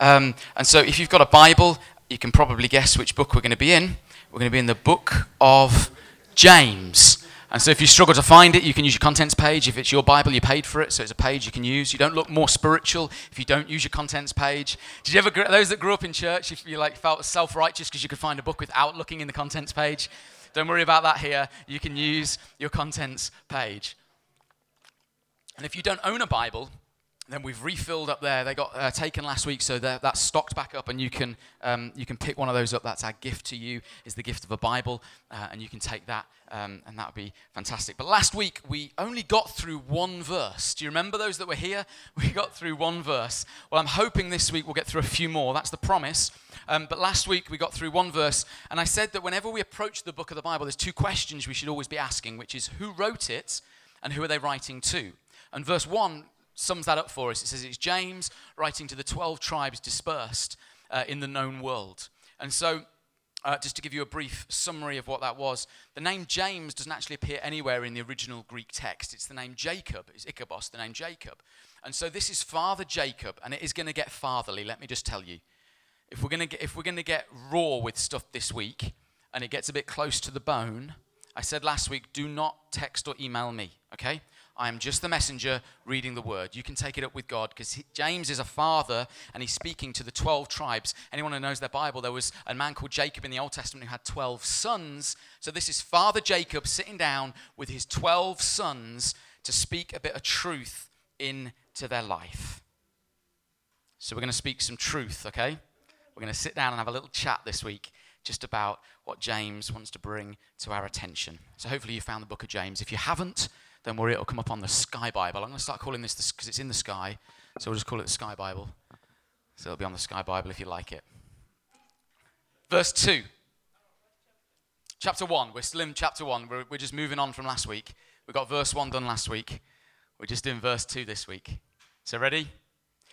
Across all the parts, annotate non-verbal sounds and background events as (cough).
Um, and so, if you've got a Bible, you can probably guess which book we're going to be in. We're going to be in the book of James. And so, if you struggle to find it, you can use your contents page. If it's your Bible, you paid for it, so it's a page you can use. You don't look more spiritual if you don't use your contents page. Did you ever, those that grew up in church, if you like felt self-righteous because you could find a book without looking in the contents page? Don't worry about that here. You can use your contents page. And if you don't own a Bible, then we've refilled up there. They got uh, taken last week, so that's stocked back up, and you can um, you can pick one of those up. That's our gift to you. Is the gift of a Bible, uh, and you can take that, um, and that would be fantastic. But last week we only got through one verse. Do you remember those that were here? (laughs) We got through one verse. Well, I'm hoping this week we'll get through a few more. That's the promise. Um, but last week we got through one verse, and I said that whenever we approach the book of the Bible, there's two questions we should always be asking, which is who wrote it, and who are they writing to. And verse 1 sums that up for us. It says it's James writing to the 12 tribes dispersed uh, in the known world. And so, uh, just to give you a brief summary of what that was, the name James doesn't actually appear anywhere in the original Greek text. It's the name Jacob, it's Iakobos, the name Jacob. And so this is Father Jacob, and it is going to get fatherly, let me just tell you. If we're going to get, if we're going to get raw with stuff this week, and it gets a bit close to the bone, I said last week, do not text or email me, okay? I am just the messenger reading the word. You can take it up with God because James is a father and he's speaking to the 12 tribes. Anyone who knows their Bible, there was a man called Jacob in the Old Testament who had 12 sons. So this is Father Jacob sitting down with his 12 sons to speak a bit of truth into their life. So we're going to speak some truth, okay? We're going to sit down and have a little chat this week just about what James wants to bring to our attention. So hopefully you found the book of James. If you haven't, don't worry, it'll come up on the Sky Bible. I'm going to start calling this because it's in the sky, so we'll just call it the Sky Bible. So it'll be on the Sky Bible if you like it. Verse 2. Chapter 1. We're still in chapter 1. We're, we're just moving on from last week. We got verse 1 done last week. We're just doing verse 2 this week. So, ready?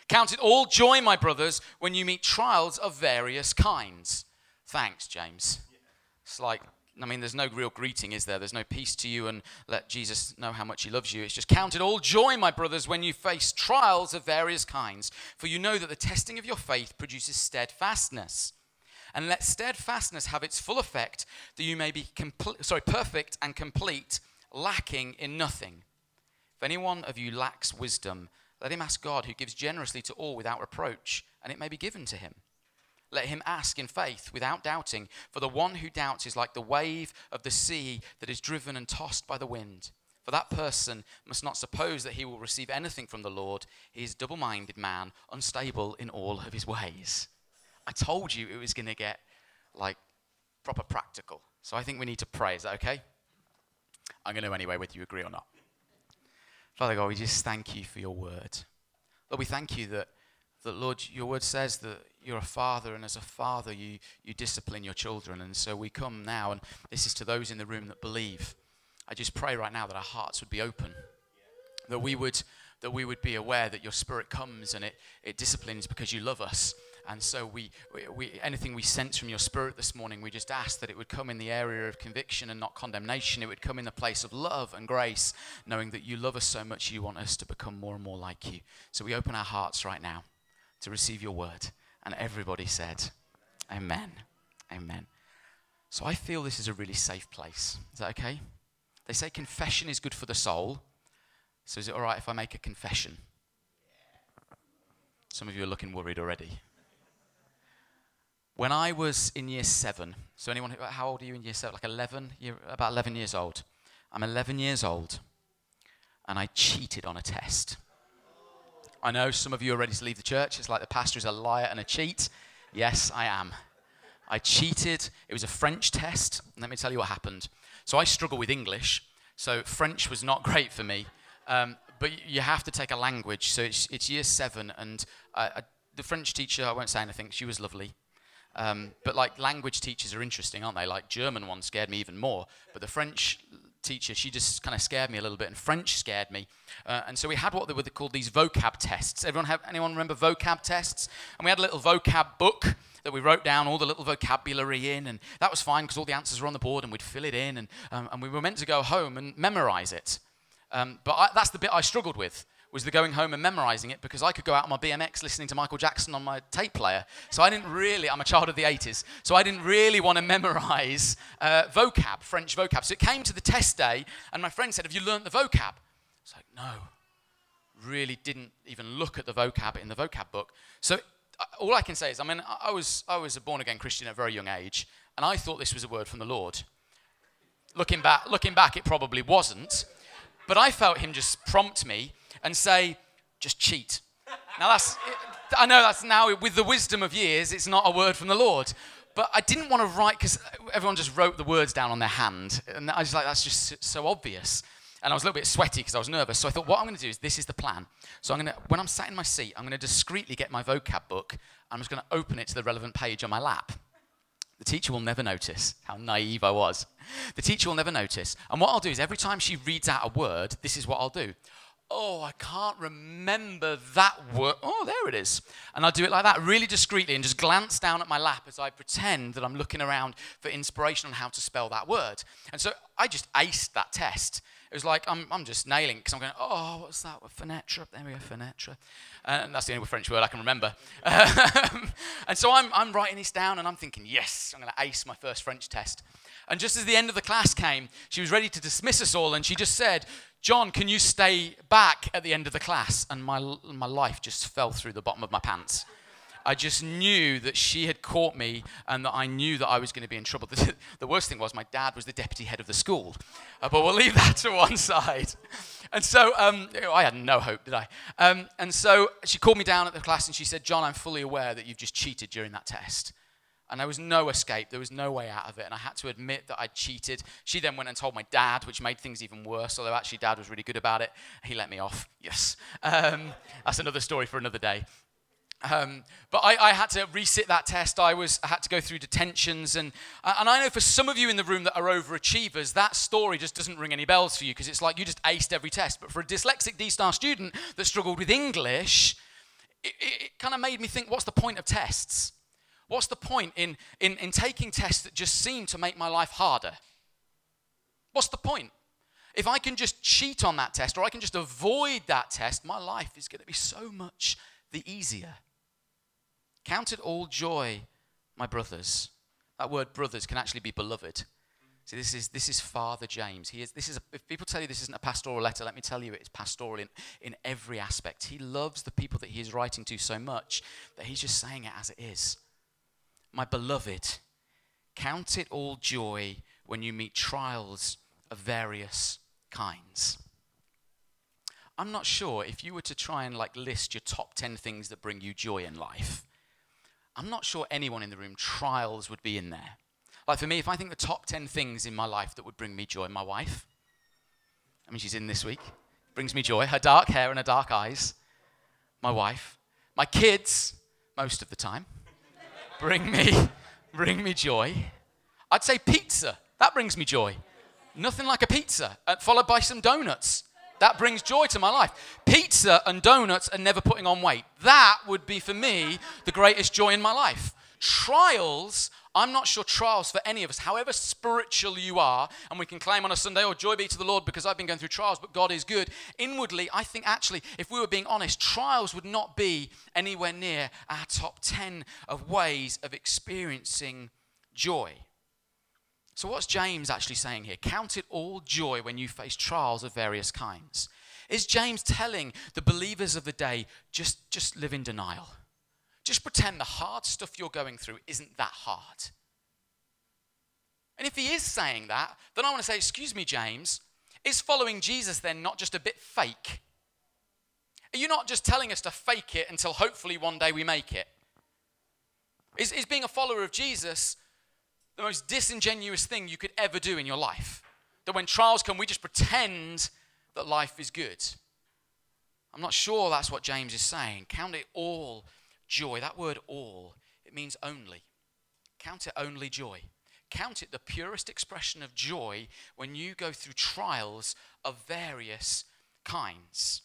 Count it all joy, my brothers, when you meet trials of various kinds. Thanks, James. It's like I mean, there's no real greeting, is there? There's no peace to you and let Jesus know how much he loves you. It's just count it all joy, my brothers, when you face trials of various kinds, for you know that the testing of your faith produces steadfastness. And let steadfastness have its full effect, that you may be compl- sorry, perfect and complete, lacking in nothing. If any one of you lacks wisdom, let him ask God, who gives generously to all without reproach, and it may be given to him. Let him ask in faith without doubting, for the one who doubts is like the wave of the sea that is driven and tossed by the wind. For that person must not suppose that he will receive anything from the Lord. He is a double minded man, unstable in all of his ways. I told you it was going to get like proper practical. So I think we need to pray. Is that okay? I'm going to anyway, whether you agree or not. Father God, we just thank you for your word. Lord, we thank you that, that Lord, your word says that you're a father, and as a father, you, you discipline your children. And so we come now, and this is to those in the room that believe. I just pray right now that our hearts would be open, that we would, that we would be aware that your spirit comes and it, it disciplines because you love us. And so we, we, we, anything we sense from your spirit this morning, we just ask that it would come in the area of conviction and not condemnation. It would come in the place of love and grace, knowing that you love us so much, you want us to become more and more like you. So we open our hearts right now to receive your word. And everybody said, Amen. Amen. So I feel this is a really safe place. Is that okay? They say confession is good for the soul. So is it all right if I make a confession? Some of you are looking worried already. When I was in year seven, so anyone, how old are you in year seven? Like 11? You're about 11 years old. I'm 11 years old, and I cheated on a test. I know some of you are ready to leave the church. It's like the pastor is a liar and a cheat. Yes, I am. I cheated. It was a French test. Let me tell you what happened. So I struggle with English, so French was not (laughs) great for me. Um, but you have to take a language. So it's, it's year seven, and uh, uh, the French teacher, I won't say anything, she was lovely. Um, but like language teachers are interesting, aren't they? Like German one scared me even more. But the French teacher, she just kind of scared me a little bit, and French scared me. Uh, and so we had what they were called these vocab tests. Everyone have anyone remember vocab tests? And we had a little vocab book that we wrote down all the little vocabulary in, and that was fine because all the answers were on the board, and we'd fill it in, and, um, and we were meant to go home and memorize it. Um, but I, that's the bit I struggled with was the going home and memorizing it because I could go out on my BMX listening to Michael Jackson on my tape player. So I didn't really, I'm a child of the 80s, so I didn't really want to memorize uh, vocab, French vocab. So it came to the test day, and my friend said, Have you learned the vocab? I was like, No. Really didn't even look at the vocab in the vocab book. So uh, all I can say is, I mean, I was, I was a born again Christian at a very young age, and I thought this was a word from the Lord. Looking back, looking back, it probably wasn't. But I felt him just prompt me and say, just cheat. Now that's, I know that's now with the wisdom of years, it's not a word from the Lord. But I didn't want to write because everyone just wrote the words down on their hand. And I was like, that's just so obvious. And I was a little bit sweaty because I was nervous. So I thought, what I'm going to do is this is the plan. So I'm going to, when I'm sat in my seat, I'm going to discreetly get my vocab book. I'm just going to open it to the relevant page on my lap. The teacher will never notice how naive I was. The teacher will never notice. And what I'll do is every time she reads out a word, this is what I'll do. Oh, I can't remember that word. Oh, there it is. And I'll do it like that, really discreetly, and just glance down at my lap as I pretend that I'm looking around for inspiration on how to spell that word. And so I just aced that test. It was like I'm, I'm just nailing because I'm going, oh, what's that? Fenetra. There we go, fenetra. Uh, and that's the only French word I can remember. (laughs) and so I'm, I'm writing this down and I'm thinking, yes, I'm going to ace my first French test. And just as the end of the class came, she was ready to dismiss us all and she just said, John, can you stay back at the end of the class? And my, my life just fell through the bottom of my pants. I just knew that she had caught me and that I knew that I was going to be in trouble. (laughs) The, the worst thing was my dad was the deputy head of the school. Uh, but we'll leave that to one side. And so um, I had no hope, did I? Um, and so she called me down at the class and she said, John, I'm fully aware that you've just cheated during that test. And there was no escape. There was no way out of it. And I had to admit that I'd cheated. She then went and told my dad, which made things even worse, although actually dad was really good about it. He let me off. Yes. Um, that's another story for another day. Um, but I, I, had to resit that test. I was I had to go through detentions, and and I know for some of you in the room that are overachievers, that story just doesn't ring any bells for you because it's like you just aced every test. But for a dyslexic D-star student that struggled with English, it, it, it kind of made me think, what's the point of tests? What's the point in, in in taking tests that just seem to make my life harder? What's the point? If I can just cheat on that test or I can just avoid that test, my life is going to be so much the easier. Count it all joy, my brothers. That word brothers can actually be beloved. See, this is, this is Father James. He is, this is a, if people tell you this isn't a pastoral letter, let me tell you it's pastoral in, in every aspect. He loves the people that he is writing to so much that he's just saying it as it is. My beloved, count it all joy when you meet trials of various kinds. I'm not sure if you were to try and like list your top 10 things that bring you joy in life, I'm not sure anyone in the room, trials would be in there. Like for me, if I think the top 10 things in my life that would bring me joy, my wife, I mean, she's in this week, brings me joy. Her dark hair and her dark eyes, my wife, my kids, most of the time, (laughs) bring me, bring me joy. I'd say pizza, that brings me joy. Nothing like a pizza, uh, followed by some donuts. That brings joy to my life. Pizza and donuts and never putting on weight. That would be for me the greatest joy in my life. Trials, I'm not sure trials for any of us, however spiritual you are, and we can claim on a Sunday, oh, joy be to the Lord because I've been going through trials, but God is good. Inwardly, I think actually, if we were being honest, trials would not be anywhere near our top 10 of ways of experiencing joy. So, what's James actually saying here? Count it all joy when you face trials of various kinds. Is James telling the believers of the day just, just live in denial? Just pretend the hard stuff you're going through isn't that hard. And if he is saying that, then I want to say, excuse me, James, is following Jesus then not just a bit fake? Are you not just telling us to fake it until hopefully one day we make it? Is, is being a follower of Jesus the most disingenuous thing you could ever do in your life. That when trials come, we just pretend that life is good. I'm not sure that's what James is saying. Count it all joy. That word all, it means only. Count it only joy. Count it the purest expression of joy when you go through trials of various kinds.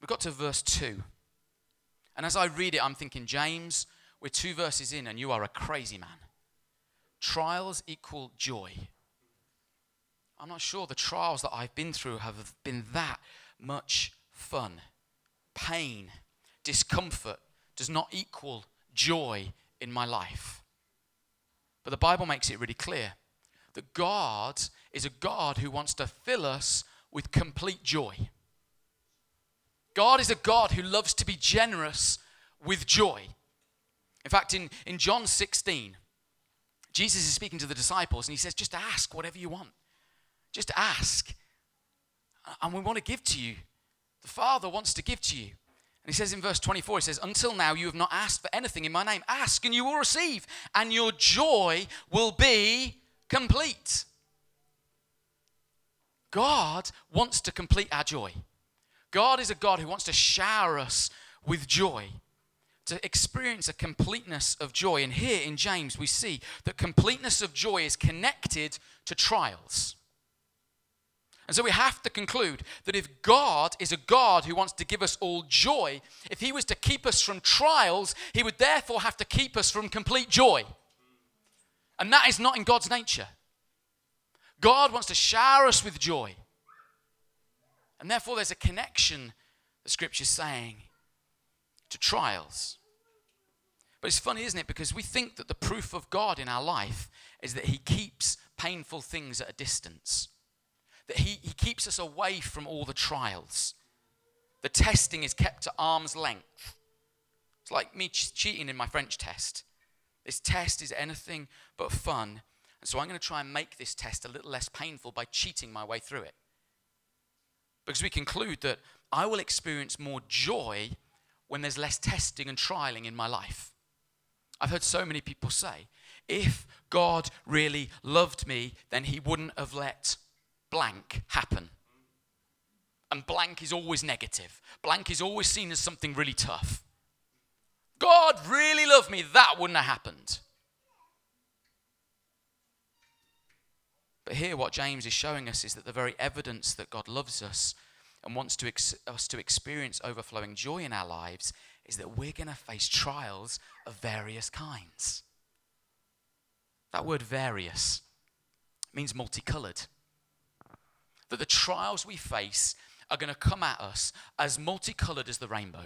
We got to verse 2. And as I read it, I'm thinking, James, we're two verses in and you are a crazy man. Trials equal joy. I'm not sure the trials that I've been through have been that much fun, pain, discomfort does not equal joy in my life. But the Bible makes it really clear that God is a God who wants to fill us with complete joy. God is a God who loves to be generous with joy. In fact, in, in John 16, Jesus is speaking to the disciples and he says, Just ask whatever you want. Just ask. And we want to give to you. The Father wants to give to you. And he says in verse 24, he says, Until now you have not asked for anything in my name. Ask and you will receive, and your joy will be complete. God wants to complete our joy. God is a God who wants to shower us with joy, to experience a completeness of joy. And here in James, we see that completeness of joy is connected to trials. And so we have to conclude that if God is a God who wants to give us all joy, if He was to keep us from trials, He would therefore have to keep us from complete joy. And that is not in God's nature. God wants to shower us with joy. And therefore, there's a connection, the scripture's saying, to trials. But it's funny, isn't it? Because we think that the proof of God in our life is that He keeps painful things at a distance, that He, he keeps us away from all the trials. The testing is kept at arm's length. It's like me ch- cheating in my French test. This test is anything but fun. And so I'm going to try and make this test a little less painful by cheating my way through it. Because we conclude that I will experience more joy when there's less testing and trialing in my life. I've heard so many people say, if God really loved me, then he wouldn't have let blank happen. And blank is always negative. Blank is always seen as something really tough. God really loved me, that wouldn't have happened. But here, what James is showing us is that the very evidence that God loves us and wants to ex- us to experience overflowing joy in our lives is that we're going to face trials of various kinds. That word various means multicolored. That the trials we face are going to come at us as multicolored as the rainbow.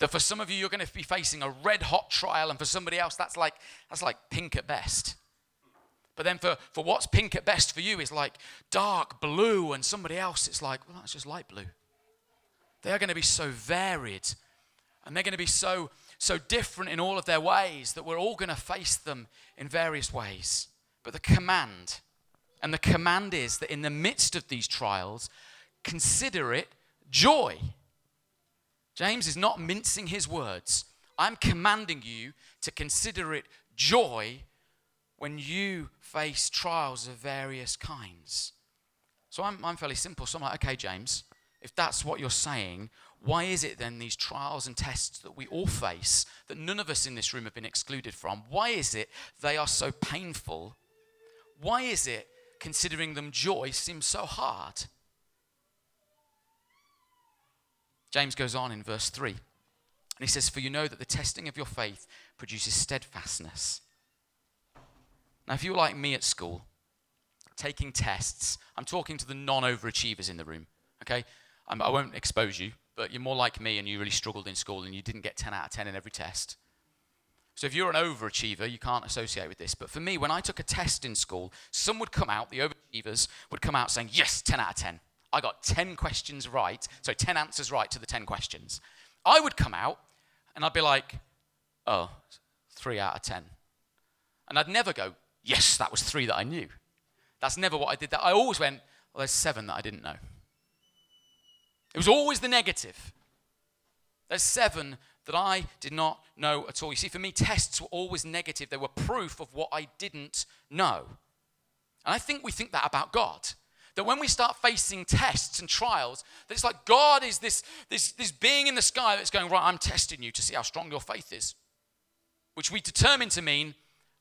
That for some of you, you're going to be facing a red hot trial, and for somebody else, that's like, that's like pink at best. But then for, for what's pink at best for you is like dark blue, and somebody else it's like, well, that's just light blue. They are going to be so varied, and they're going to be so, so different in all of their ways that we're all going to face them in various ways. But the command, and the command is that in the midst of these trials, consider it joy. James is not mincing his words. I'm commanding you to consider it joy when you face trials of various kinds. So I'm, I'm fairly simple. So I'm like, okay, James, if that's what you're saying, why is it then these trials and tests that we all face, that none of us in this room have been excluded from, why is it they are so painful? Why is it considering them joy seems so hard? James goes on in verse 3, and he says, For you know that the testing of your faith produces steadfastness. Now, if you're like me at school, taking tests, I'm talking to the non overachievers in the room, okay? I'm, I not expose you, but you're more like me and you really struggled in school and you didn't get 10 out of 10 in every test. So if you're an overachiever, you can't associate with this. But for me, when I took a test in school, some would come out, the overachievers would come out saying, Yes, 10 out of 10. I got 10 questions right, so 10 answers right to the 10 questions. I would come out and I'd be like, Oh, three out of 10. And I'd never go, yes, that was three that I knew. That's never what I did. That I always went, well, there's seven that I didn't know. It was always the negative. There's seven that I did not know at all. You see, for me, tests were always negative. They were proof of what I didn't know. And I think we think that about God. That when we start facing tests and trials, that it's like God is this, this, this being in the sky that's going, right, I'm testing you to see how strong your faith is. Which we determine to mean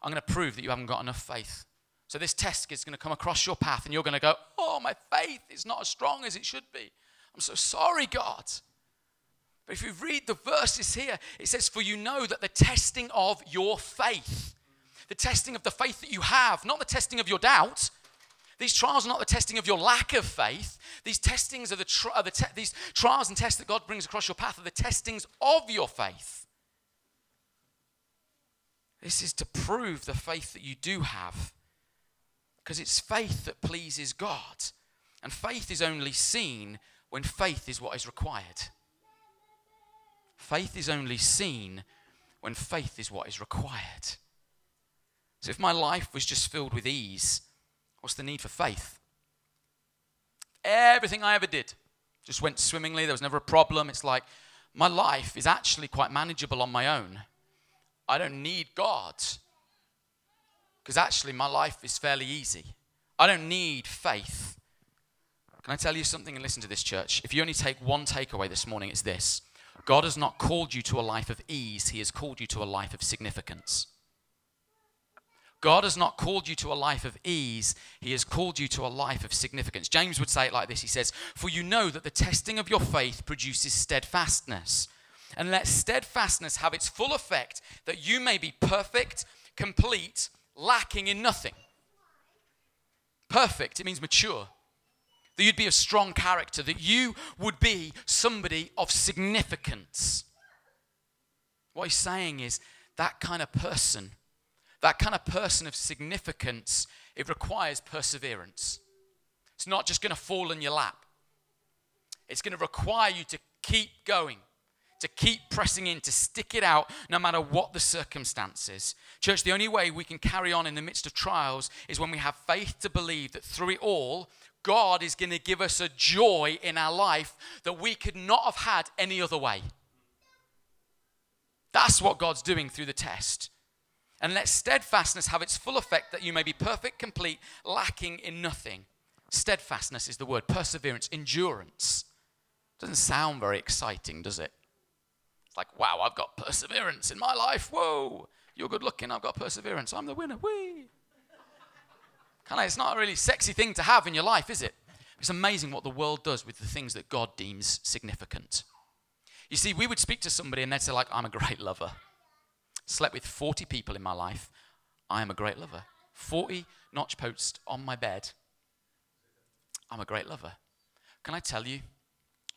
I'm going to prove that you haven't got enough faith. So this test is going to come across your path, and you're going to go, Oh, my faith is not as strong as it should be. I'm so sorry, God. But if you read the verses here, it says, For you know that the testing of your faith, the testing of the faith that you have, not the testing of your doubt, These trials are not the testing of your lack of faith. These testings are the, are the te- these trials and tests that God brings across your path are the testings of your faith. This is to prove the faith that you do have. Because it's faith that pleases God. And faith is only seen when faith is what is required. Faith is only seen when faith is what is required. So if my life was just filled with ease, what's the need for faith? Everything I ever did just went swimmingly, there was never a problem. It's like my life is actually quite manageable on my own. I don't need God because actually my life is fairly easy. I don't need faith. Can I tell you something and listen to this, church? If you only take one takeaway this morning, it's this God has not called you to a life of ease, He has called you to a life of significance. God has not called you to a life of ease, He has called you to a life of significance. James would say it like this He says, For you know that the testing of your faith produces steadfastness. And let steadfastness have its full effect, that you may be perfect, complete, lacking in nothing. Perfect, it means mature. That you'd be of strong character, that you would be somebody of significance. What he's saying is that kind of person that kind of person of significance, it requires perseverance. It's not just going to fall in your lap, it's going to require you to keep going. To keep pressing in, to stick it out no matter what the circumstances. Church, the only way we can carry on in the midst of trials is when we have faith to believe that through it all, God is going to give us a joy in our life that we could not have had any other way. That's what God's doing through the test and let steadfastness have its full effect that you may be perfect, complete, lacking in nothing. Steadfastness is the word, perseverance, endurance. Doesn't sound very exciting, does it? Like, wow, I've got perseverance in my life. Whoa, you're good looking, I've got perseverance. I'm the winner. Whee! Kind of, it's not a really sexy thing to have in your life, is it? It's amazing what the world does with the things that God deems significant. You see, we would speak to somebody and they'd say, like, I'm a great lover slept with 40 people in my life. I am a great lover. 40 notch posts on my bed. I'm a great lover. Can I tell you?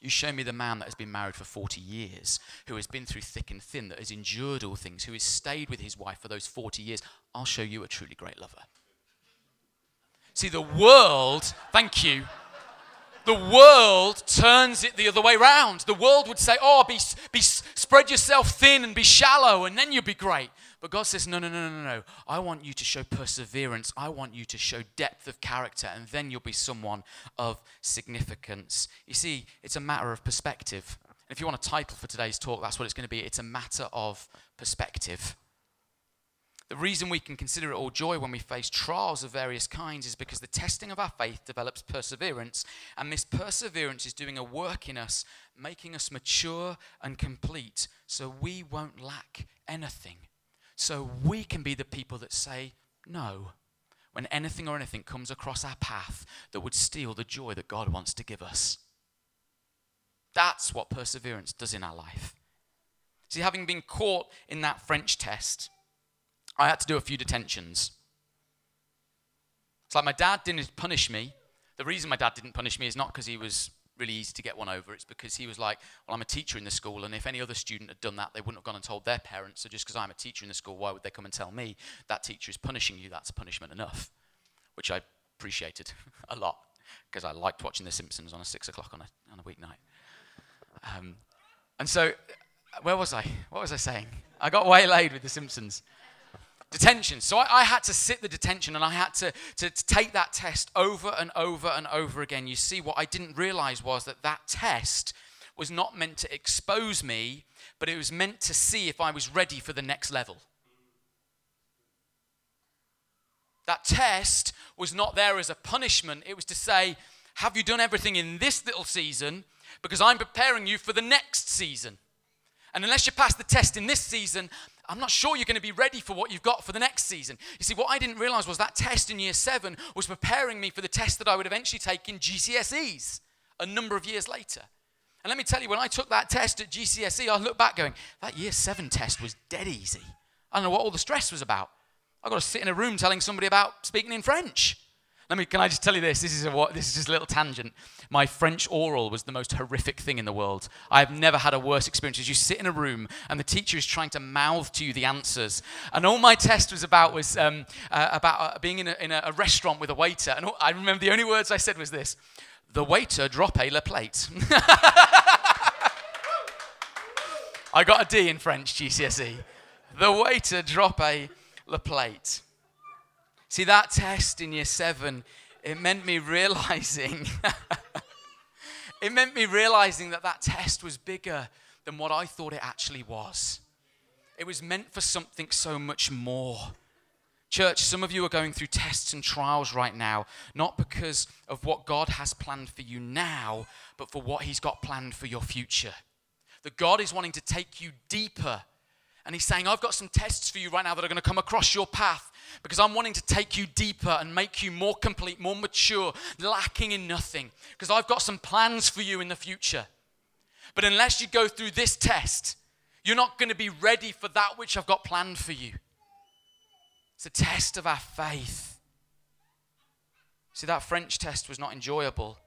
You show me the man that has been married for 40 years, who has been through thick and thin, that has endured all things, who has stayed with his wife for those 40 years. I'll show you a truly great lover. See, the world, thank you, the world turns it the other way round. The world would say, oh, be, be, spread yourself thin and be shallow, and then you'll be great. But God says, no, no, no, no, no. I want you to show perseverance. I want you to show depth of character, and then you'll be someone of significance. You see, it's a matter of perspective. And if you want a title for today's talk, that's what it's going to be. It's a matter of perspective. The reason we can consider it all joy when we face trials of various kinds is because the testing of our faith develops perseverance, and this perseverance is doing a work in us, making us mature and complete, so we won't lack anything. So we can be the people that say no when anything or anything comes across our path that would steal the joy that God wants to give us. That's what perseverance does in our life. See, having been caught in that French test, I had to do a few detentions. It's like my dad didn't punish me. The reason my dad didn't punish me is not because he was really easy to get one over. It's because he was like, Well, I'm a teacher in the school, and if any other student had done that, they wouldn't have gone and told their parents. So just because I'm a teacher in the school, why would they come and tell me that teacher is punishing you? That's punishment enough, which I appreciated (laughs) a lot because I liked watching The Simpsons on a six o'clock on a, on a weeknight. Um, and so, where was I? What was I saying? I got waylaid with The Simpsons detention. So I, I, had to sit the detention and I had to, to, to, take that test over and over and over again. You see, what I didn't realize was that that test was not meant to expose me, but it was meant to see if I was ready for the next level. That test was not there as a punishment, it was to say, Have you done everything in this little season? Because I'm preparing you for the next season. And unless you pass the test in this season, I'm not sure you're going to be ready for what you've got for the next season. You see, what I didn't realize was that test in year seven was preparing me for the test that I would eventually take in GCSEs a number of years later. And let me tell you, when I took that test at GCSE, I look back going, that year seven test was dead easy. I don't know what all the stress was about. I got to sit in a room telling somebody about speaking in French. Let me, can I just tell you this? This is a? This is just a little tangent. My French oral was the most horrific thing in the world. I've never had a worse experience. As you sit in a room and the teacher is trying to mouth to you the answers, and all my test was about was um, uh, about uh, being in, a, in a, restaurant with a waiter, and all, I remember the only words I said was this: "The waiter drop a la plate." (laughs) I got a D in French GCSE. The waiter drop a la plate. See, that test in year seven, it meant me realizing, (laughs) it meant me realizing that that test was bigger than what I thought it actually was. It was meant for something so much more. Church, some of you are going through tests and trials right now, not because of what God has planned for you now, but for what He's got planned for your future. That God is wanting to take you deeper. And He's saying, I've got some tests for you right now that are going to come across your path because I'm wanting to take you deeper and make you more complete, more mature, lacking in nothing. Because I've got some plans for you in the future. But unless you go through this test, you're not going to be ready for that which I've got planned for you. It's a test of our faith. See, that French test was not enjoyable.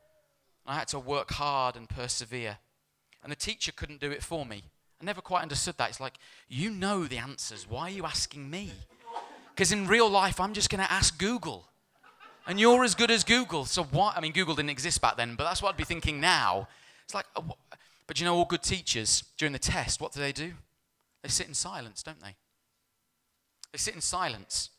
I had to work hard and persevere. And the teacher couldn't do it for me. I never quite understood that. It's like, you know the answers. Why are you asking me? Because in real life, I'm just going to ask Google. And you're as good as Google. So what? I mean, Google didn't exist back then, but that's what I'd be thinking now. It's like, uh, but you know, all good teachers during the test, what do they do? They sit in silence, don't they? They sit in silence.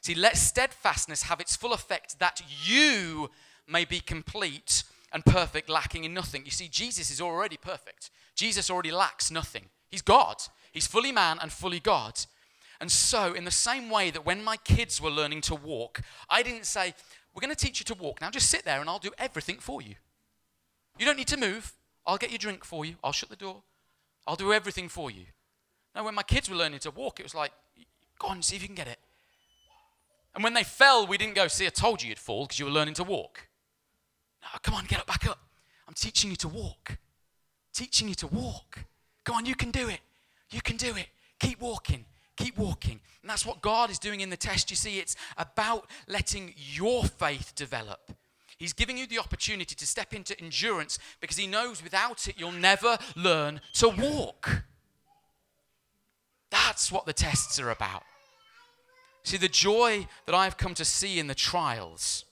See, let steadfastness have its full effect that you may be complete and perfect, lacking in nothing. You see, Jesus is already perfect. Jesus already lacks nothing. He's God. He's fully man and fully God. And so, in the same way that when my kids were learning to walk, I didn't say, We're going to teach you to walk. Now just sit there and I'll do everything for you. You don't need to move. I'll get your drink for you. I'll shut the door. I'll do everything for you. Now, when my kids were learning to walk, it was like, Go on, see if you can get it. And when they fell, we didn't go, See, I told you you'd fall because you were learning to walk. No, come on, get up, back up. I'm teaching you to walk. Teaching you to walk. Go on, you can do it. You can do it. Keep walking. Keep walking. And that's what God is doing in the test. You see, it's about letting your faith develop. He's giving you the opportunity to step into endurance because He knows without it you'll never learn to walk. That's what the tests are about. See, the joy that I've come to see in the trials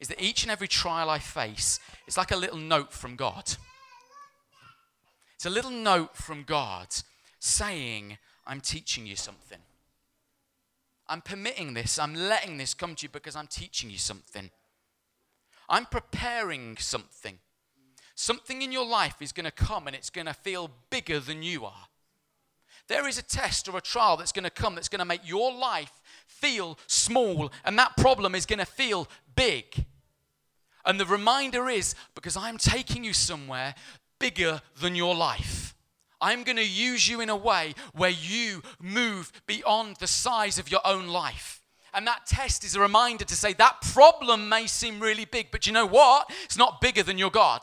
is that each and every trial I face is like a little note from God. It's a little note from God saying, I'm teaching you something. I'm permitting this, I'm letting this come to you because I'm teaching you something. I'm preparing something. Something in your life is going to come and it's going to feel bigger than you are. There is a test or a trial that's going to come that's going to make your life feel small, and that problem is going to feel big. And the reminder is because I'm taking you somewhere bigger than your life. I'm going to use you in a way where you move beyond the size of your own life. And that test is a reminder to say that problem may seem really big, but you know what? It's not bigger than your God.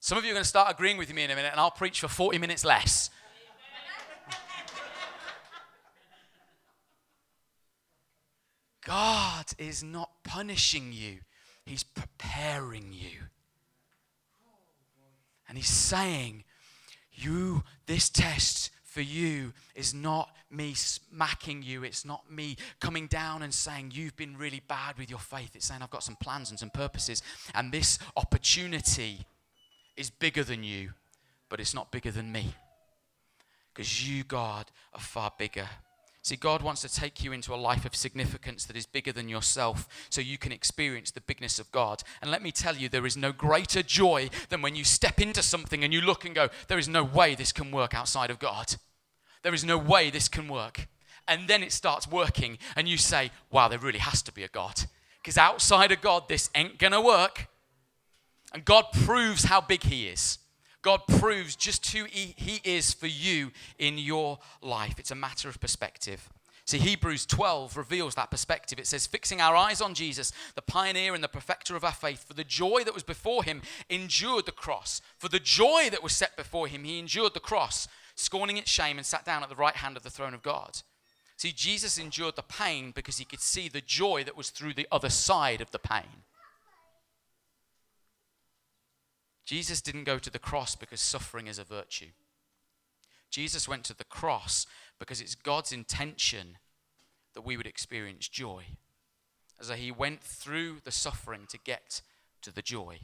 Some of you are going to start agreeing with me in a minute, and I'll preach for 40 minutes less. (laughs) God is not punishing you, He's preparing you. And he's saying, You, this test for you is not me smacking you. It's not me coming down and saying, You've been really bad with your faith. It's saying, I've got some plans and some purposes. And this opportunity is bigger than you, but it's not bigger than me. Because you, God, are far bigger. See, God wants to take you into a life of significance that is bigger than yourself so you can experience the bigness of God. And let me tell you, there is no greater joy than when you step into something and you look and go, there is no way this can work outside of God. There is no way this can work. And then it starts working and you say, wow, there really has to be a God. Because outside of God, this ain't going to work. And God proves how big He is. God proves just who he, he is for you in your life. It's a matter of perspective. See, Hebrews 12 reveals that perspective. It says, fixing our eyes on Jesus, the pioneer and the perfecter of our faith, for the joy that was before him, endured the cross. For the joy that was set before him, he endured the cross, scorning its shame, and sat down at the right hand of the throne of God. See, Jesus endured the pain because he could see the joy that was through the other side of the pain. Jesus didn't go to the cross because suffering is a virtue. Jesus went to the cross because it's God's intention that we would experience joy. As he went through the suffering to get to the joy.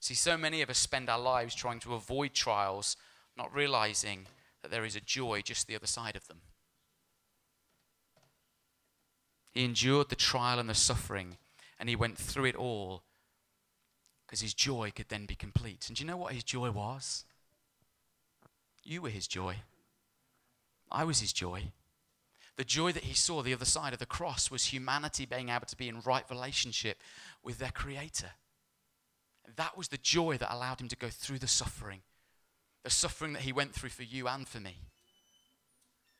See, so many of us spend our lives trying to avoid trials, not realizing that there is a joy just the other side of them. He endured the trial and the suffering, and he went through it all because his joy could then be complete. And do you know what his joy was? You were his joy. I was his joy. The joy that he saw the other side of the cross was humanity being able to be in right relationship with their creator. That was the joy that allowed him to go through the suffering, the suffering that he went through for you and for me,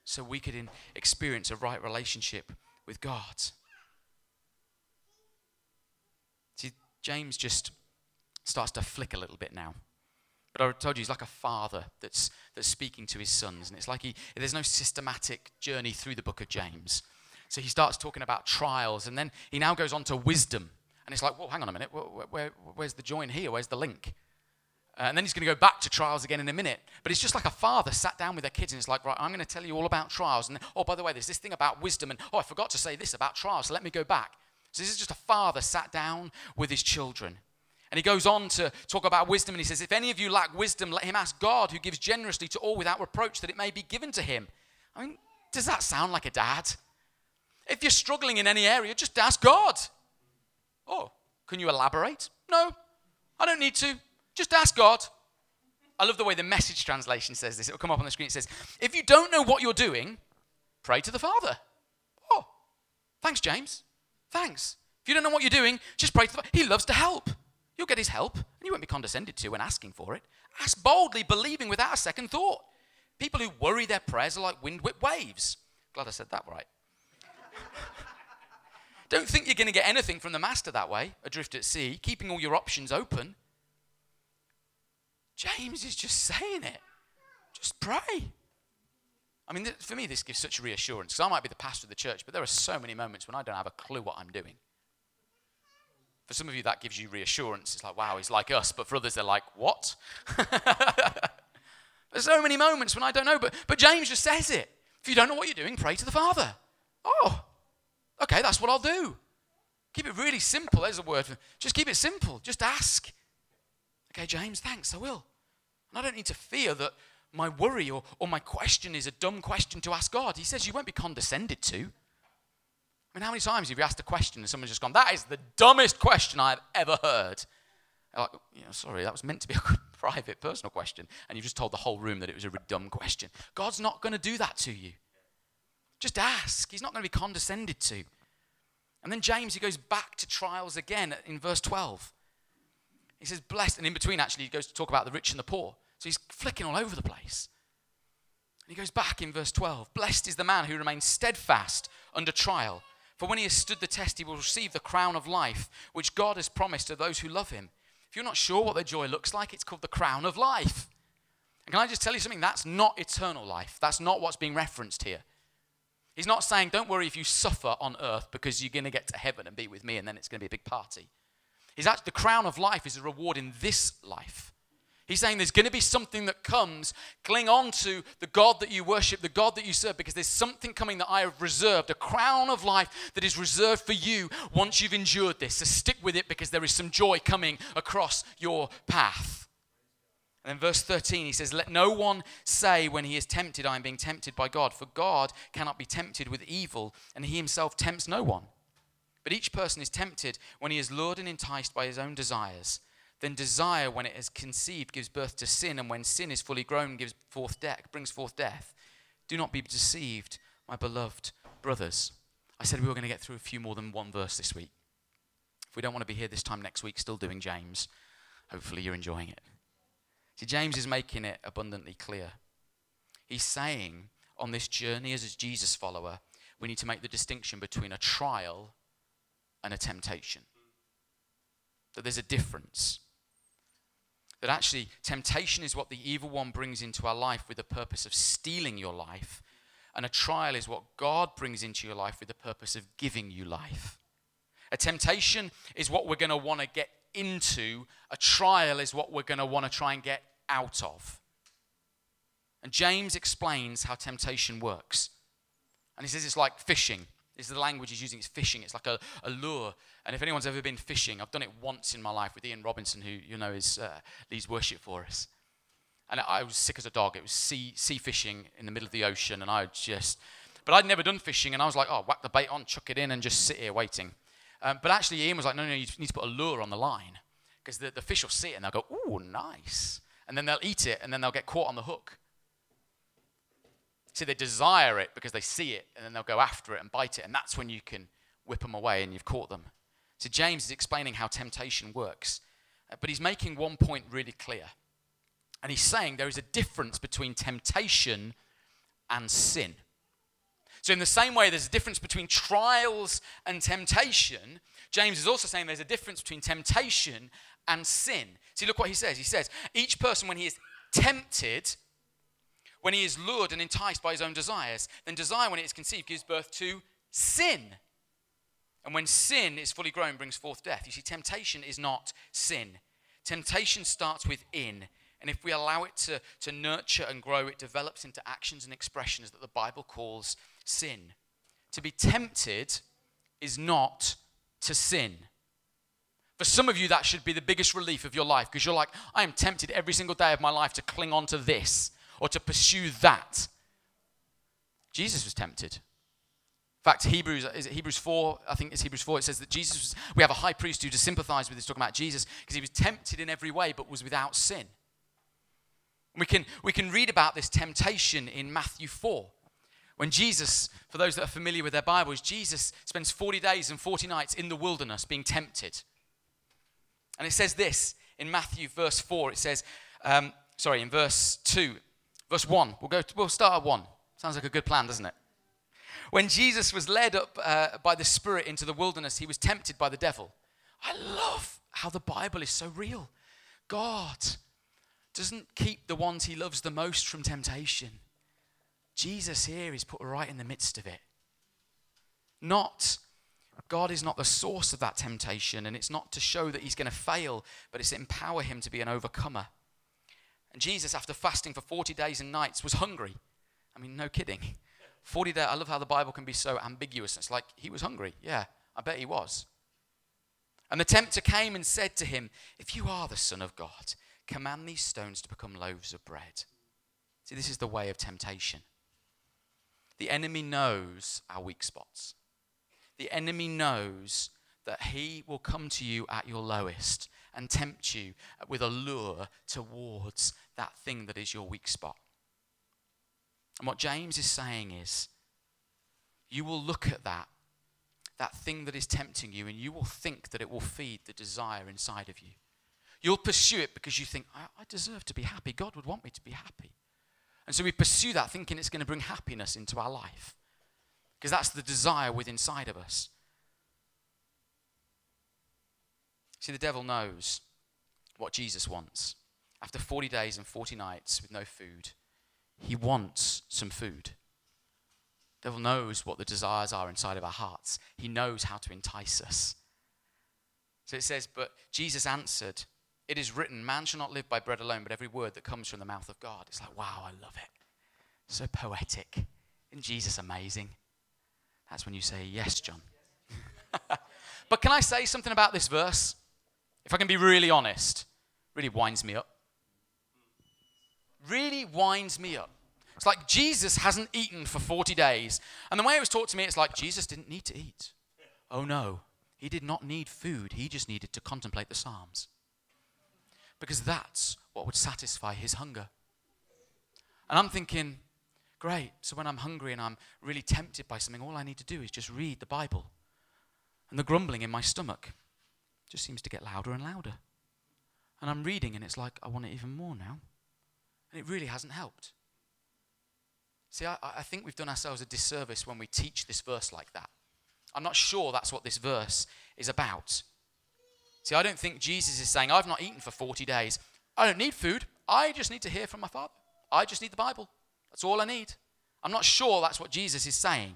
so we could in, experience a right relationship with God. See, James just starts to flick a little bit now. But I told you, he's like a father that's, that's speaking to his sons. And it's like he, there's no systematic journey through the book of James. So he starts talking about trials, and then he now goes on to wisdom. And it's like, well, hang on a minute. Where, where, where's the join here? Where's the link? Uh, and then he's going to go back to trials again in a minute. But it's just like a father sat down with their kids and it's like, right, I'm going to tell you all about trials. And oh, by the way, there's this thing about wisdom. And oh, I forgot to say this about trials. So let me go back. So this is just a father sat down with his children. And he goes on to talk about wisdom and he says, If any of you lack wisdom, let him ask God, who gives generously to all without reproach, that it may be given to him. I mean, does that sound like a dad? If you're struggling in any area, just ask God. Oh, can you elaborate? No, I don't need to. Just ask God. I love the way the message translation says this. It'll come up on the screen. It says, If you don't know what you're doing, pray to the Father. Oh, thanks, James. Thanks. If you don't know what you're doing, just pray to the Father. He loves to help. You'll get his help, and you won't be condescended to when asking for it. Ask boldly, believing without a second thought. People who worry their prayers are like wind whipped waves. Glad I said that right. (laughs) Don't think you're going to get anything from the master that way, adrift at sea, keeping all your options open. James is just saying it. Just pray. I mean, for me, this gives such reassurance because I might be the pastor of the church, but there are so many moments when I don't have a clue what I'm doing. For some of you, that gives you reassurance. It's like, wow, he's like us. But for others, they're like, what? (laughs) There's so many moments when I don't know. But, but James just says it. If you don't know what you're doing, pray to the Father. Oh, okay, that's what I'll do. Keep it really simple. There's a word. For, just keep it simple. Just ask. Okay, James, thanks, I will. And I don't need to fear that my worry or, or my question is a dumb question to ask God. He says you won't be condescended to. I mean, how many times have you asked a question and someone's just gone, that is the dumbest question I've ever heard? Like, you know, sorry, that was meant to be a (laughs) private, personal question. And you've just told the whole room that it was a dumb question. God's not going to do that to you. Just ask. He's not going to be condescended to. And then James, he goes back to trials again in verse 12. He says, blessed. And in between, actually, he goes to talk about the rich and the poor. So he's flicking all over the place. And he goes back in verse 12 Blessed is the man who remains steadfast under trial. For when he has stood the test, he will receive the crown of life, which God has promised to those who love him. If you're not sure what their joy looks like, it's called the crown of life. And can I just tell you something? That's not eternal life. That's not what's being referenced here. He's not saying, don't worry if you suffer on earth because you're going to get to heaven and be with me and then it's going to be a big party. He's actually, the crown of life is a reward in this life. He's saying there's going to be something that comes. Cling on to the God that you worship, the God that you serve, because there's something coming that I have reserved, a crown of life that is reserved for you once you've endured this. So stick with it because there is some joy coming across your path. And then verse 13, he says, Let no one say when he is tempted, I am being tempted by God, for God cannot be tempted with evil, and he himself tempts no one. But each person is tempted when he is lured and enticed by his own desires. Then desire, when it is conceived, gives birth to sin, and when sin is fully grown, gives forth death, brings forth death. Do not be deceived, my beloved brothers. I said we were going to get through a few more than one verse this week. If we don't want to be here this time next week, still doing James, hopefully you're enjoying it. See, James is making it abundantly clear. He's saying on this journey as a Jesus follower, we need to make the distinction between a trial and a temptation. That there's a difference. That actually, temptation is what the evil one brings into our life with the purpose of stealing your life And a trial is what God brings into your life with the purpose of giving you life. A temptation is what we're going to want to get into, a trial is what we're going to want to try and get out of. And James explains how temptation works. And he says it's like fishing. This is the language he's using. It's fishing. It's like a, a lure. And if anyone's ever been fishing, I've done it once in my life with Ian Robinson, who you know is uh, leads worship for us. And I was sick as a dog. It was sea sea fishing in the middle of the ocean, and I just. But I'd never done fishing, and I was like, oh, whack the bait on, chuck it in, and just sit here waiting. Um, but actually, Ian was like, no, no, you need to put a lure on the line because the, the fish will see it and they'll go, ooh, nice. And then they'll eat it, and then they'll get caught on the hook. See, they desire it because they see it, and then they'll go after it and bite it, and that's when you can whip them away and you've caught them. So James is explaining how temptation works, uh, but he's making one point really clear. And he's saying there is a difference between temptation and sin. So, in the same way, there's a difference between trials and temptation. James is also saying there's a difference between temptation and sin. See, look what he says. He says, each person, when he is tempted, when he is lured and enticed by his own desires. Then desire, when it is conceived, gives birth to sin. And when sin is fully grown, brings forth death. You see, temptation is not sin. Temptation starts within. And if we allow it to, to nurture and grow, it develops into actions and expressions that the Bible calls sin. To be tempted is not to sin. For some of you, that should be the biggest relief of your life because you're like, I am tempted every single day of my life to cling on to this or to pursue that. Jesus was tempted. In fact, Hebrews, is it Hebrews 4? I think it's Hebrews 4. It says that Jesus was, we have a high priest who to sympathize with us, talking about Jesus, because he was tempted in every way, but was without sin. We can, we can read about this temptation in Matthew 4. When Jesus, for those that are familiar with their Bibles, Jesus spends 40 days and 40 nights in the wilderness being tempted. And it says this in Matthew, verse 4. It says, um, sorry, in verse 2, Verse 1. We'll, go to, we'll start at 1. Sounds like a good plan, doesn't it? When Jesus was led up uh, by the Spirit into the wilderness, he was tempted by the devil. I love how the Bible is so real. God doesn't keep the ones he loves the most from temptation. Jesus here is put right in the midst of it. Not, God is not the source of that temptation, and it's not to show that he's going to fail, but it's to empower him to be an overcomer. And Jesus, after fasting for 40 days and nights, was hungry. I mean, no kidding. 40 days, I love how the Bible can be so ambiguous. It's like he was hungry. Yeah, I bet he was. And the tempter came and said to him, If you are the Son of God, command these stones to become loaves of bread. See, this is the way of temptation. The enemy knows our weak spots. The enemy knows that he will come to you at your lowest and tempt you with a lure towards that thing that is your weak spot. And what James is saying is, you will look at that, that thing that is tempting you, and you will think that it will feed the desire inside of you. You'll pursue it because you think, I, I deserve to be happy. God would want me to be happy. And so we pursue that thinking it's going to bring happiness into our life. Because that's the desire within inside of us. See, the devil knows what Jesus wants. After 40 days and 40 nights with no food, he wants some food. The devil knows what the desires are inside of our hearts. He knows how to entice us. So it says, But Jesus answered, It is written, man shall not live by bread alone, but every word that comes from the mouth of God. It's like, wow, I love it. So poetic. Isn't Jesus amazing? That's when you say, Yes, John. (laughs) but can I say something about this verse? If I can be really honest, really winds me up. Really winds me up. It's like Jesus hasn't eaten for 40 days. And the way it was taught to me, it's like Jesus didn't need to eat. Oh no, he did not need food. He just needed to contemplate the Psalms. Because that's what would satisfy his hunger. And I'm thinking, great, so when I'm hungry and I'm really tempted by something, all I need to do is just read the Bible. And the grumbling in my stomach just seems to get louder and louder. And I'm reading, and it's like, I want it even more now. And it really hasn't helped. See, I, I think we've done ourselves a disservice when we teach this verse like that. I'm not sure that's what this verse is about. See, I don't think Jesus is saying, I've not eaten for 40 days. I don't need food. I just need to hear from my Father. I just need the Bible. That's all I need. I'm not sure that's what Jesus is saying.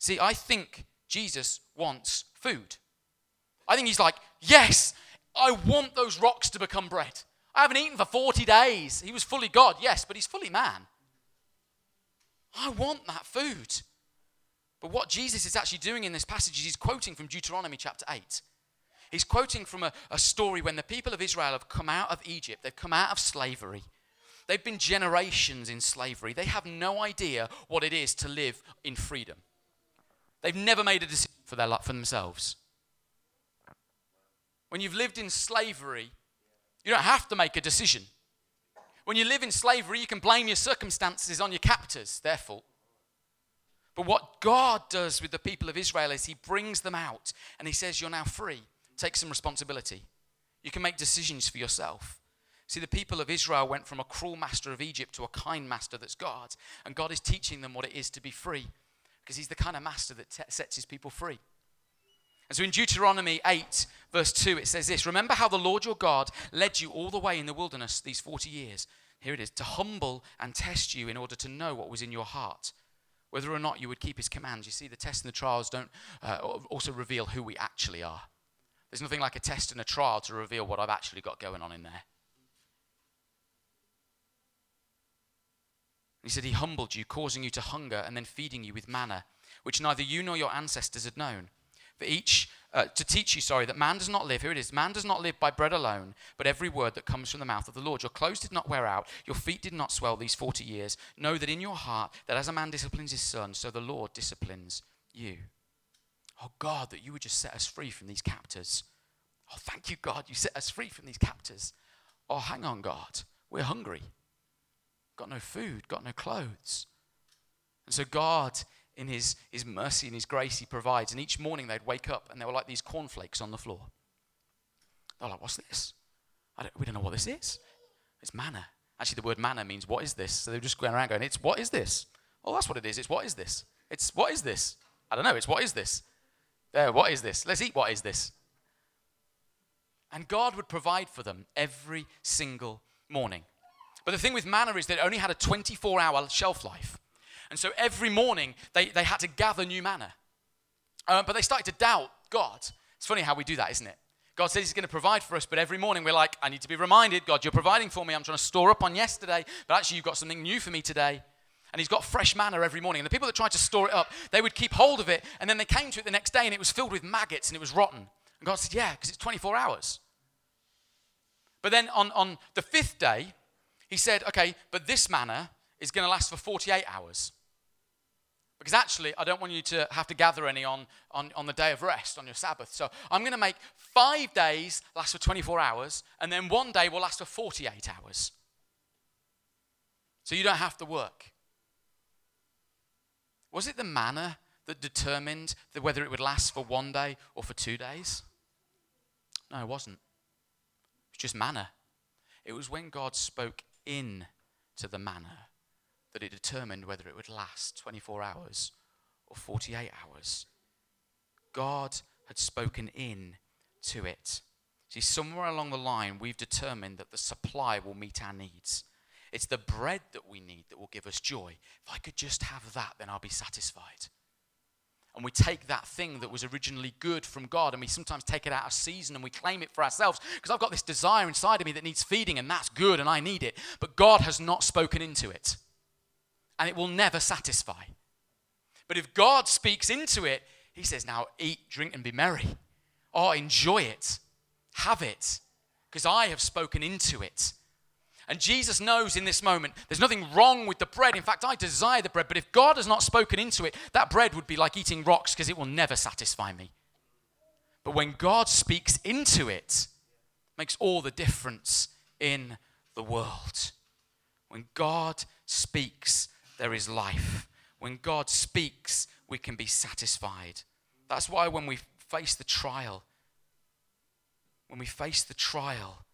See, I think Jesus wants food. I think he's like, yes, I want those rocks to become bread. I haven't eaten for 40 days. He was fully God, yes, but he's fully man. I want that food. But what Jesus is actually doing in this passage is he's quoting from Deuteronomy chapter 8. He's quoting from a, a story when the people of Israel have come out of Egypt, they've come out of slavery. They've been generations in slavery. They have no idea what it is to live in freedom. They've never made a decision for, their, for themselves. When you've lived in slavery, you don't have to make a decision. When you live in slavery, you can blame your circumstances on your captors, their fault. But what God does with the people of Israel is He brings them out and He says, You're now free. Take some responsibility. You can make decisions for yourself. See, the people of Israel went from a cruel master of Egypt to a kind master that's God. And God is teaching them what it is to be free because He's the kind of master that t- sets His people free. And so in Deuteronomy 8, verse 2, it says this Remember how the Lord your God led you all the way in the wilderness these 40 years. Here it is to humble and test you in order to know what was in your heart, whether or not you would keep his commands. You see, the tests and the trials don't uh, also reveal who we actually are. There's nothing like a test and a trial to reveal what I've actually got going on in there. He said, He humbled you, causing you to hunger, and then feeding you with manna, which neither you nor your ancestors had known for each uh, to teach you sorry that man does not live here it is man does not live by bread alone but every word that comes from the mouth of the lord. Your clothes did not wear out your feet did not swell these 40 years. Know that in your heart that as a man disciplines his son so the lord disciplines you. Oh god that you would just set us free from these captors. Oh thank you god you set us free from these captors. Oh hang on god we're hungry. Got no food got no clothes. And so god in his, his mercy and his grace he provides. And each morning they'd wake up and there were like these cornflakes on the floor. They're like, what's this? Don't, we don't know what this is. It's manna. Actually, the word manna means what is this? So they were just going around going, it's what is this? Oh, that's what it is. It's what is this? It's what is this? I don't know. It's what is this? There, what is this? Let's eat what is this? And God would provide for them every single morning. But the thing with manna is that it only had a 24 hour shelf life. And so every morning they, they had to gather new manna. Uh, but they started to doubt God. It's funny how we do that, isn't it? God says He's going to provide for us, but every morning we're like, I need to be reminded, God, you're providing for me. I'm trying to store up on yesterday, but actually you've got something new for me today. And He's got fresh manna every morning. And the people that tried to store it up, they would keep hold of it, and then they came to it the next day and it was filled with maggots and it was rotten. And God said, Yeah, because it's 24 hours. But then on, on the fifth day, He said, Okay, but this manna is going to last for 48 hours. Because actually, I don't want you to have to gather any on, on, on the day of rest, on your Sabbath. So I'm going to make five days last for 24 hours, and then one day will last for 48 hours. So you don't have to work. Was it the manna that determined that whether it would last for one day or for two days? No, it wasn't. It was just manna. It was when God spoke in to the manna that it determined whether it would last 24 hours or 48 hours. God had spoken in to it. See, somewhere along the line, we've determined that the supply will meet our needs. It's the bread that we need that will give us joy. If I could just have that, then I'll be satisfied. And we take that thing that was originally good from God and we sometimes take it out of season and we claim it for ourselves because I've got this desire inside of me that needs feeding and that's good and I need it. But God has not spoken into it and it will never satisfy. But if God speaks into it, He says, Now eat, drink, and be merry. Oh, enjoy it, have it, because I have spoken into it. And Jesus knows in this moment there's nothing wrong with the bread. In fact, I desire the bread, but if God has not spoken into it, that bread would be like eating rocks because it will never satisfy me. But when God speaks into it, makes all the difference in the world. When God speaks, there is life. When God speaks, we can be satisfied. That's why when we face the trial, when we face the trial,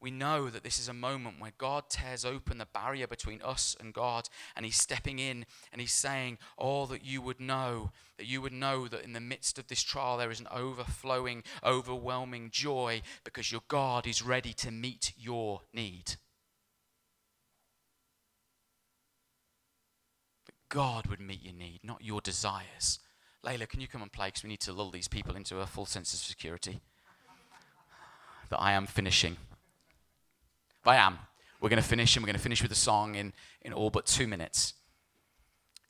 we know that this is a moment where God tears open the barrier between us and God, and He's stepping in and He's saying, All that you would know, that you would know that in the midst of this trial there is an overflowing, overwhelming joy because your God is ready to meet your need. God would meet your need, not your desires. Layla, can you come and play? Because we need to lull these people into a full sense of security. (sighs) That I am finishing. I am. We're going to finish, and we're going to finish with a song in, in all but two minutes.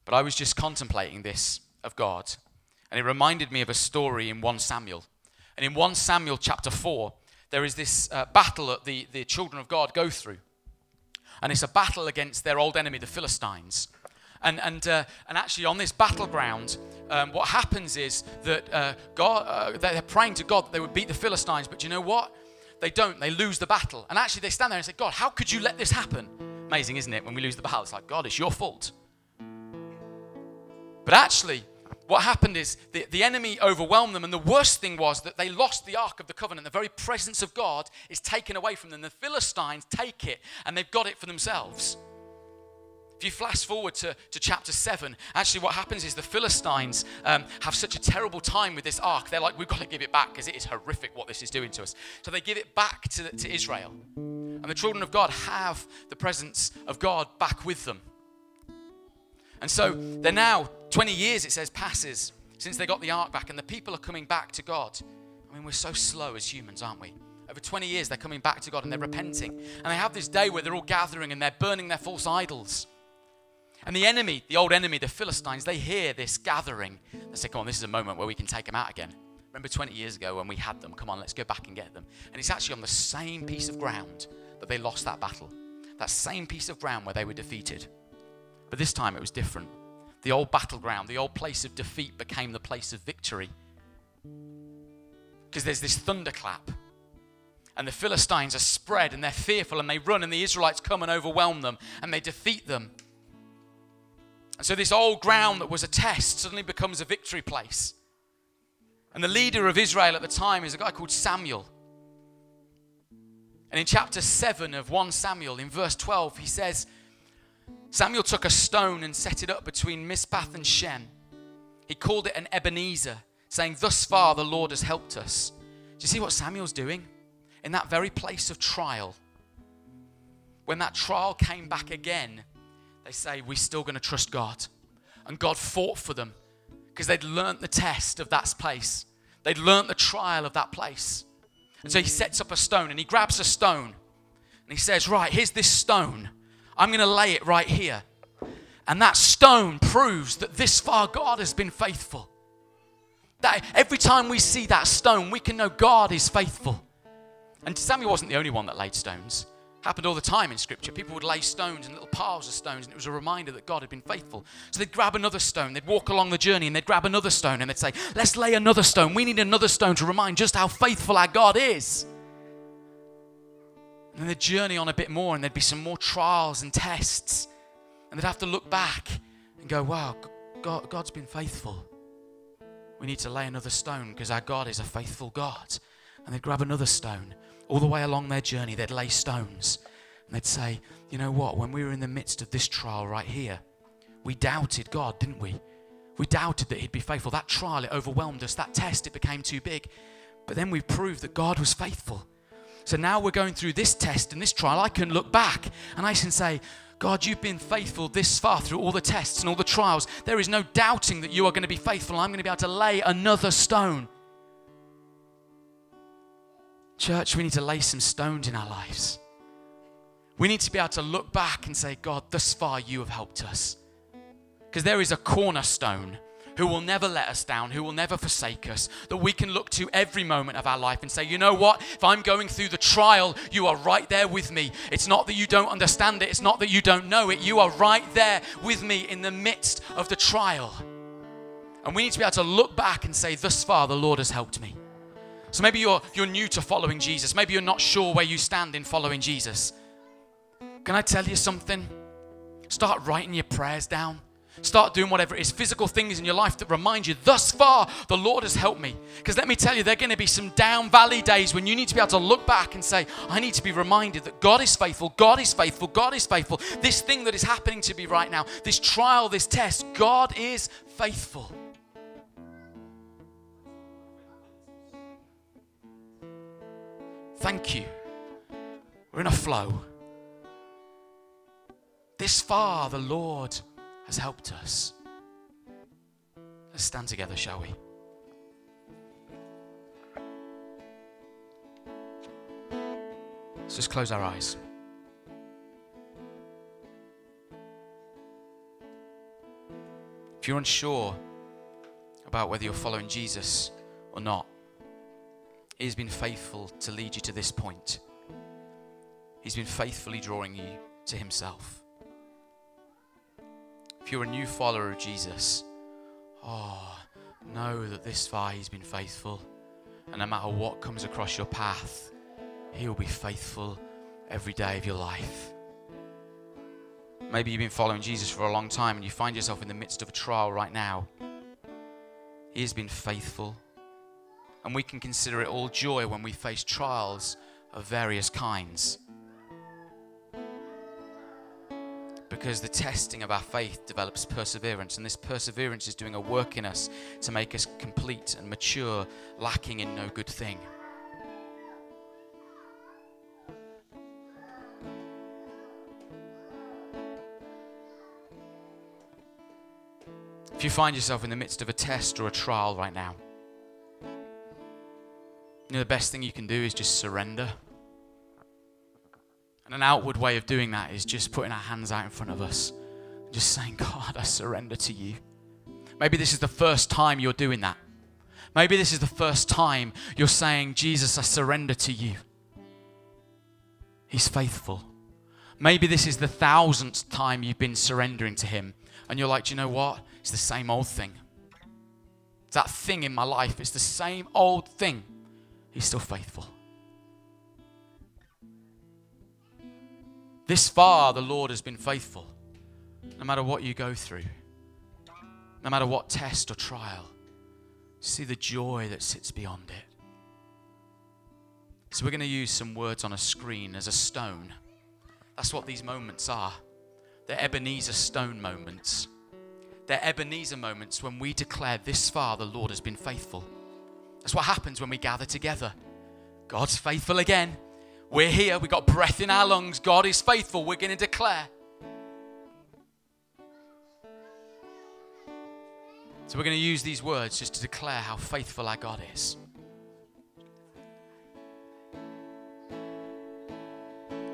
But I was just contemplating this of God, and it reminded me of a story in 1 Samuel. And in 1 Samuel chapter 4, there is this uh, battle that the, the children of God go through. And it's a battle against their old enemy, the Philistines. And, and, uh, and actually, on this battleground, um, what happens is that uh, God, uh, they're praying to God that they would beat the Philistines, but you know what? They don't. They lose the battle. And actually, they stand there and say, God, how could you let this happen? Amazing, isn't it? When we lose the battle, it's like, God, it's your fault. But actually, what happened is the, the enemy overwhelmed them, and the worst thing was that they lost the Ark of the Covenant. The very presence of God is taken away from them. The Philistines take it, and they've got it for themselves. If you flash forward to, to chapter 7, actually, what happens is the Philistines um, have such a terrible time with this ark. They're like, we've got to give it back because it is horrific what this is doing to us. So they give it back to, to Israel. And the children of God have the presence of God back with them. And so they're now, 20 years it says, passes since they got the ark back, and the people are coming back to God. I mean, we're so slow as humans, aren't we? Over 20 years, they're coming back to God and they're repenting. And they have this day where they're all gathering and they're burning their false idols. And the enemy, the old enemy, the Philistines, they hear this gathering. They say, Come on, this is a moment where we can take them out again. Remember 20 years ago when we had them? Come on, let's go back and get them. And it's actually on the same piece of ground that they lost that battle. That same piece of ground where they were defeated. But this time it was different. The old battleground, the old place of defeat became the place of victory. Because there's this thunderclap. And the Philistines are spread and they're fearful and they run, and the Israelites come and overwhelm them and they defeat them. And so this old ground that was a test suddenly becomes a victory place. And the leader of Israel at the time is a guy called Samuel. And in chapter 7 of 1 Samuel, in verse 12, he says, Samuel took a stone and set it up between Mizpah and Shen. He called it an Ebenezer, saying, Thus far the Lord has helped us. Do you see what Samuel's doing? In that very place of trial, when that trial came back again, they say, We're still going to trust God. And God fought for them because they'd learnt the test of that place, they'd learnt the trial of that place. And so he sets up a stone and he grabs a stone and he says, Right, here's this stone. I'm going to lay it right here. And that stone proves that this far God has been faithful. That every time we see that stone, we can know God is faithful. And Samuel wasn't the only one that laid stones happened all the time in scripture. People would lay stones and little piles of stones, and it was a reminder that God had been faithful. So they'd grab another stone, they'd walk along the journey, and they'd grab another stone, and they'd say, Let's lay another stone. We need another stone to remind just how faithful our God is. And then they'd journey on a bit more, and there'd be some more trials and tests. And they'd have to look back and go, Wow, God, God's been faithful. We need to lay another stone because our God is a faithful God. And they'd grab another stone all the way along their journey, they'd lay stones and they'd say, You know what? When we were in the midst of this trial right here, we doubted God, didn't we? We doubted that He'd be faithful. That trial, it overwhelmed us. That test, it became too big. But then we proved that God was faithful. So now we're going through this test and this trial. I can look back and I can say, God, you've been faithful this far through all the tests and all the trials. There is no doubting that you are going to be faithful. I'm going to be able to lay another stone Church, we need to lay some stones in our lives. We need to be able to look back and say, God, thus far you have helped us. Because there is a cornerstone who will never let us down, who will never forsake us, that we can look to every moment of our life and say, you know what? If I'm going through the trial, you are right there with me. It's not that you don't understand it, it's not that you don't know it. You are right there with me in the midst of the trial. And we need to be able to look back and say, thus far, the Lord has helped me. So maybe you're, you're new to following Jesus. Maybe you're not sure where you stand in following Jesus. Can I tell you something? Start writing your prayers down. Start doing whatever it is, physical things in your life that remind you, thus far, the Lord has helped me. Because let me tell you, there are going to be some down valley days when you need to be able to look back and say, I need to be reminded that God is faithful, God is faithful, God is faithful. This thing that is happening to me right now, this trial, this test, God is faithful. Thank you. We're in a flow. This far, the Lord has helped us. Let's stand together, shall we? Let's just close our eyes. If you're unsure about whether you're following Jesus or not, He has been faithful to lead you to this point. He's been faithfully drawing you to Himself. If you're a new follower of Jesus, oh, know that this far He's been faithful. And no matter what comes across your path, He will be faithful every day of your life. Maybe you've been following Jesus for a long time and you find yourself in the midst of a trial right now. He has been faithful. And we can consider it all joy when we face trials of various kinds. Because the testing of our faith develops perseverance, and this perseverance is doing a work in us to make us complete and mature, lacking in no good thing. If you find yourself in the midst of a test or a trial right now, know, the best thing you can do is just surrender. And an outward way of doing that is just putting our hands out in front of us, just saying, God, I surrender to you. Maybe this is the first time you're doing that. Maybe this is the first time you're saying, Jesus, I surrender to you. He's faithful. Maybe this is the thousandth time you've been surrendering to Him, and you're like, do you know what? It's the same old thing. It's that thing in my life. It's the same old thing. He's still faithful. This far, the Lord has been faithful. No matter what you go through, no matter what test or trial, see the joy that sits beyond it. So, we're going to use some words on a screen as a stone. That's what these moments are. They're Ebenezer stone moments. They're Ebenezer moments when we declare this far the Lord has been faithful. That's what happens when we gather together. God's faithful again. We're here, we've got breath in our lungs. God is faithful. We're going to declare. So we're going to use these words just to declare how faithful our God is.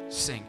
Sing.